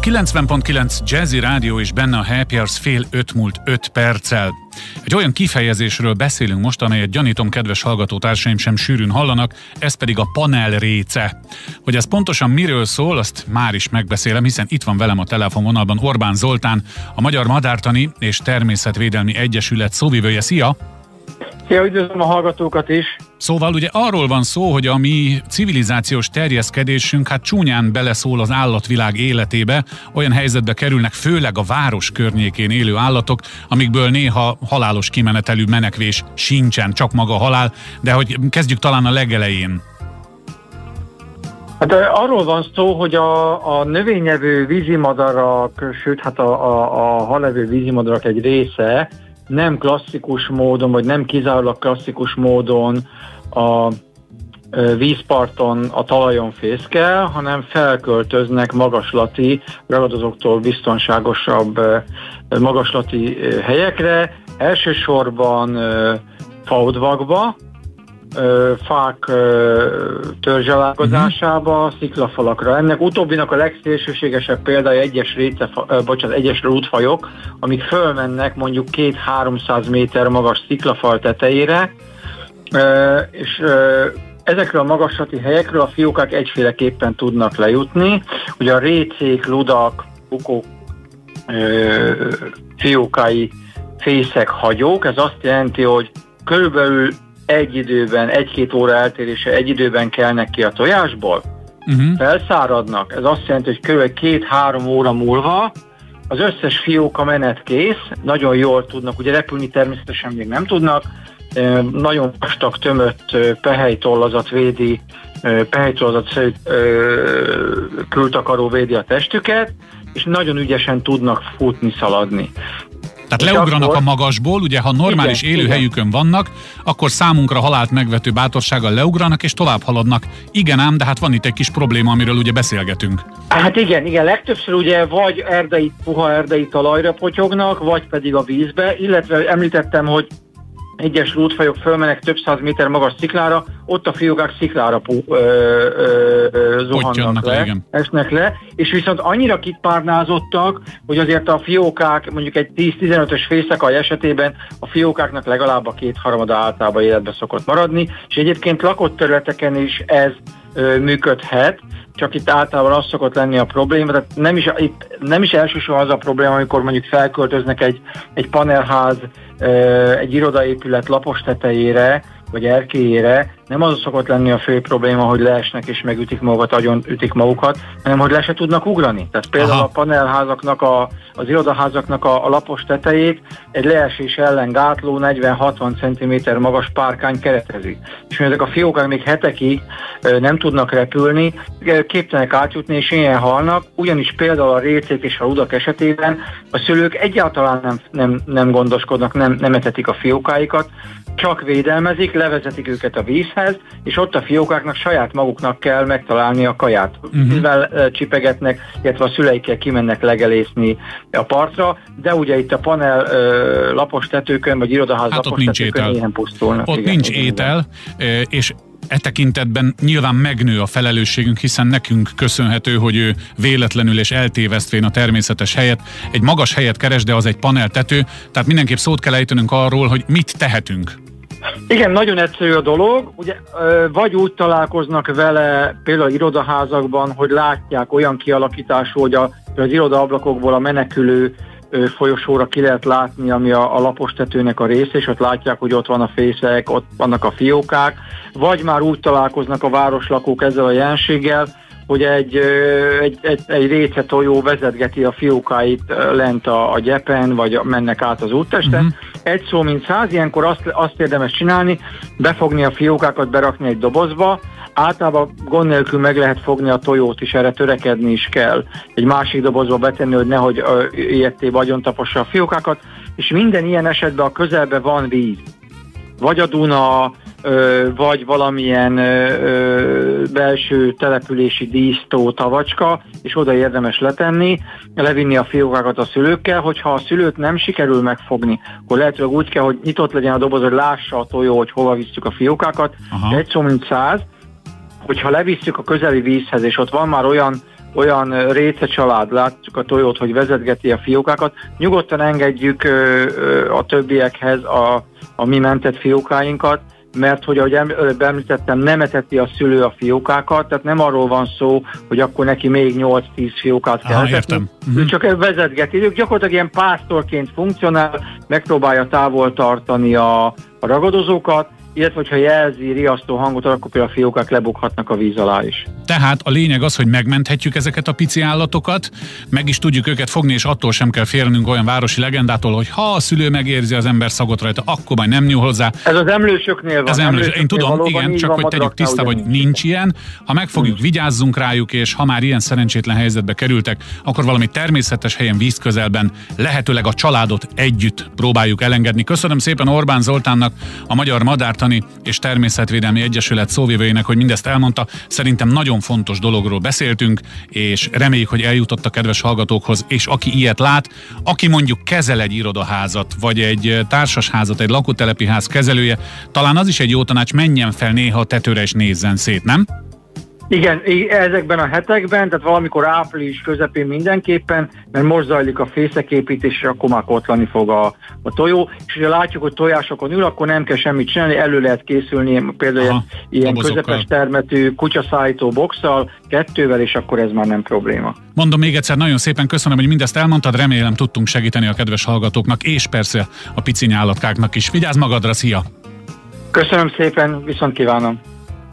a 90.9 Jazzy Rádió és benne a Happy Hours fél öt múlt öt perccel. Egy olyan kifejezésről beszélünk most, amelyet gyanítom kedves hallgatótársaim sem sűrűn hallanak, ez pedig a panel réce. Hogy ez pontosan miről szól, azt már is megbeszélem, hiszen itt van velem a telefonvonalban Orbán Zoltán, a Magyar Madártani és Természetvédelmi Egyesület szóvivője. Szia! Szia, üdvözlöm a hallgatókat is! Szóval ugye arról van szó, hogy a mi civilizációs terjeszkedésünk hát csúnyán beleszól az állatvilág életébe, olyan helyzetbe kerülnek főleg a város környékén élő állatok, amikből néha halálos kimenetelű menekvés sincsen, csak maga halál, de hogy kezdjük talán a legelején. Hát arról van szó, hogy a, a növényevő vízimadarak, sőt hát a, a, a halevő vízimadarak egy része nem klasszikus módon, vagy nem kizárólag klasszikus módon a vízparton a talajon fészkel, hanem felköltöznek magaslati, ragadozóktól biztonságosabb magaslati helyekre, elsősorban faudvakba, fák törzsalágozásába, uh-huh. sziklafalakra. Ennek utóbbinak a legszélsőségesebb példája egyes réce, bocsánat, egyes rútfajok, amik fölmennek mondjuk 2-300 méter magas sziklafal tetejére, és ezekről a magaslati helyekről a fiókák egyféleképpen tudnak lejutni. Ugye a récék, ludak, bukók, fiókái, fészek, hagyók, ez azt jelenti, hogy körülbelül egy időben, egy-két óra eltérése egy időben kelnek ki a tojásból, uh-huh. felszáradnak. Ez azt jelenti, hogy kb. két-három óra múlva az összes fióka menet kész, nagyon jól tudnak, ugye repülni természetesen még nem tudnak, nagyon vastag tömött pehelytollazat védi, pehelytollazat kültakaró védi a testüket, és nagyon ügyesen tudnak futni, szaladni. Tehát leugranak akkor... a magasból, ugye ha normális igen, élőhelyükön igen. vannak, akkor számunkra halált megvető bátorsággal leugranak és tovább haladnak. Igen ám, de hát van itt egy kis probléma, amiről ugye beszélgetünk. Hát igen, igen, legtöbbször ugye vagy erdei, puha erdei talajra potyognak, vagy pedig a vízbe, illetve említettem, hogy egyes rútfajok fölmenek több száz méter magas sziklára, ott a fiókák sziklára pu, ö, ö, ö, zuhannak le, le, esnek le, és viszont annyira kipárnázottak, hogy azért a fiókák, mondjuk egy 10-15-ös fészekai esetében a fiókáknak legalább a két harmada általában életbe szokott maradni, és egyébként lakott területeken is ez működhet, csak itt általában az szokott lenni a probléma, tehát nem is, itt nem is elsősorban az a probléma, amikor mondjuk felköltöznek egy, egy panelház, egy irodaépület lapos tetejére, vagy erkélyére, nem az szokott lenni a fő probléma, hogy leesnek és megütik magukat, agyon ütik magukat, hanem hogy le se tudnak ugrani. Tehát például Aha. a panelházaknak, a, az irodaházaknak a, a lapos tetejét egy leesés ellen gátló 40-60 cm magas párkány keretezi. És hogy ezek a fiókák még hetekig nem tudnak repülni, képtelenek átjutni és ilyen halnak, ugyanis például a récék és a ludak esetében a szülők egyáltalán nem, nem, nem gondoskodnak, nem, nem etetik a fiókáikat, csak védelmezik, levezetik őket a vízhez, és ott a fiókáknak saját maguknak kell megtalálni a kaját. Uh-huh. Mivel csipegetnek, illetve a szüleikkel kimennek legelészni a partra, de ugye itt a panel lapos tetőkön, vagy irodaház hát lapos nincs tetőkön éhen pusztulnak. Ott igen, nincs igen, étel, igen. és e tekintetben nyilván megnő a felelősségünk, hiszen nekünk köszönhető, hogy ő véletlenül és eltévesztvén a természetes helyet egy magas helyet keres, de az egy paneltető, tehát mindenképp szót kell ejtenünk arról, hogy mit tehetünk. Igen, nagyon egyszerű a dolog. Ugye, vagy úgy találkoznak vele például irodaházakban, hogy látják olyan kialakítású, hogy a, az irodaablakokból a menekülő folyosóra ki lehet látni, ami a, a lapos tetőnek a része, és ott látják, hogy ott van a fészek, ott vannak a fiókák, vagy már úgy találkoznak a városlakók ezzel a jelenséggel, hogy egy, egy, egy, egy réce tojó vezetgeti a fiókáit lent a, a gyepen, vagy mennek át az úttesten. Uh-huh. Egy szó, mint száz, ilyenkor azt, azt érdemes csinálni, befogni a fiókákat, berakni egy dobozba, általában gond nélkül meg lehet fogni a tojót is, erre törekedni is kell. Egy másik dobozba betenni, hogy nehogy ilyetté vagyon tapossa a fiókákat, és minden ilyen esetben a közelben van víz. Vagy a Duna, vagy valamilyen belső települési dísztó tavacska, és oda érdemes letenni, levinni a fiókákat a szülőkkel, hogyha a szülőt nem sikerül megfogni, akkor lehetőleg úgy kell, hogy nyitott legyen a doboz, hogy lássa a tojó, hogy hova visszük a fiókákat, Aha. egy szó mint száz, hogyha levisszük a közeli vízhez, és ott van már olyan olyan réce család, látjuk a tojót, hogy vezetgeti a fiókákat, nyugodtan engedjük a többiekhez a, a mi mentett fiókáinkat, mert hogy ahogy előbb említettem, nem eteti a szülő a fiókákat, tehát nem arról van szó, hogy akkor neki még 8-10 fiókát kell Aha, értem. Uh-huh. Csak vezetgeti, ők gyakorlatilag ilyen pásztorként funkcionál, megpróbálja távol tartani a, a ragadozókat, illetve hogyha jelzi riasztó hangot, akkor például a fiókák lebukhatnak a víz alá is. Tehát a lényeg az, hogy megmenthetjük ezeket a pici állatokat, meg is tudjuk őket fogni, és attól sem kell félnünk olyan városi legendától, hogy ha a szülő megérzi az ember szagot rajta, akkor majd nem nyúl hozzá. Ez az emlősöknél van. Ez emlős. Én tudom, igen, csak hogy tegyük tiszta, hogy nincs ilyen. Ha megfogjuk, hmm. vigyázzunk rájuk, és ha már ilyen szerencsétlen helyzetbe kerültek, akkor valami természetes helyen, víz közelben, lehetőleg a családot együtt próbáljuk elengedni. Köszönöm szépen Orbán Zoltánnak, a Magyar Madártani és Természetvédelmi Egyesület szóvivőjének, hogy mindezt elmondta. Szerintem nagyon fontos dologról beszéltünk, és reméljük, hogy eljutott a kedves hallgatókhoz, és aki ilyet lát, aki mondjuk kezel egy irodaházat, vagy egy társasházat, egy lakótelepi ház kezelője, talán az is egy jó tanács, menjen fel néha a tetőre és nézzen szét, nem? Igen, ezekben a hetekben, tehát valamikor április közepén mindenképpen, mert most zajlik a fészeképítés, és akkor már kotlani fog a, a tojó, és ha látjuk, hogy tojásokon ül, akkor nem kell semmit csinálni, elő lehet készülni például Aha, ilyen közepes termetű kutyaszállító boxsal, kettővel, és akkor ez már nem probléma. Mondom még egyszer, nagyon szépen köszönöm, hogy mindezt elmondtad, remélem tudtunk segíteni a kedves hallgatóknak, és persze a pici állatkáknak is. Vigyázz magadra, szia! Köszönöm szépen, viszont kívánom!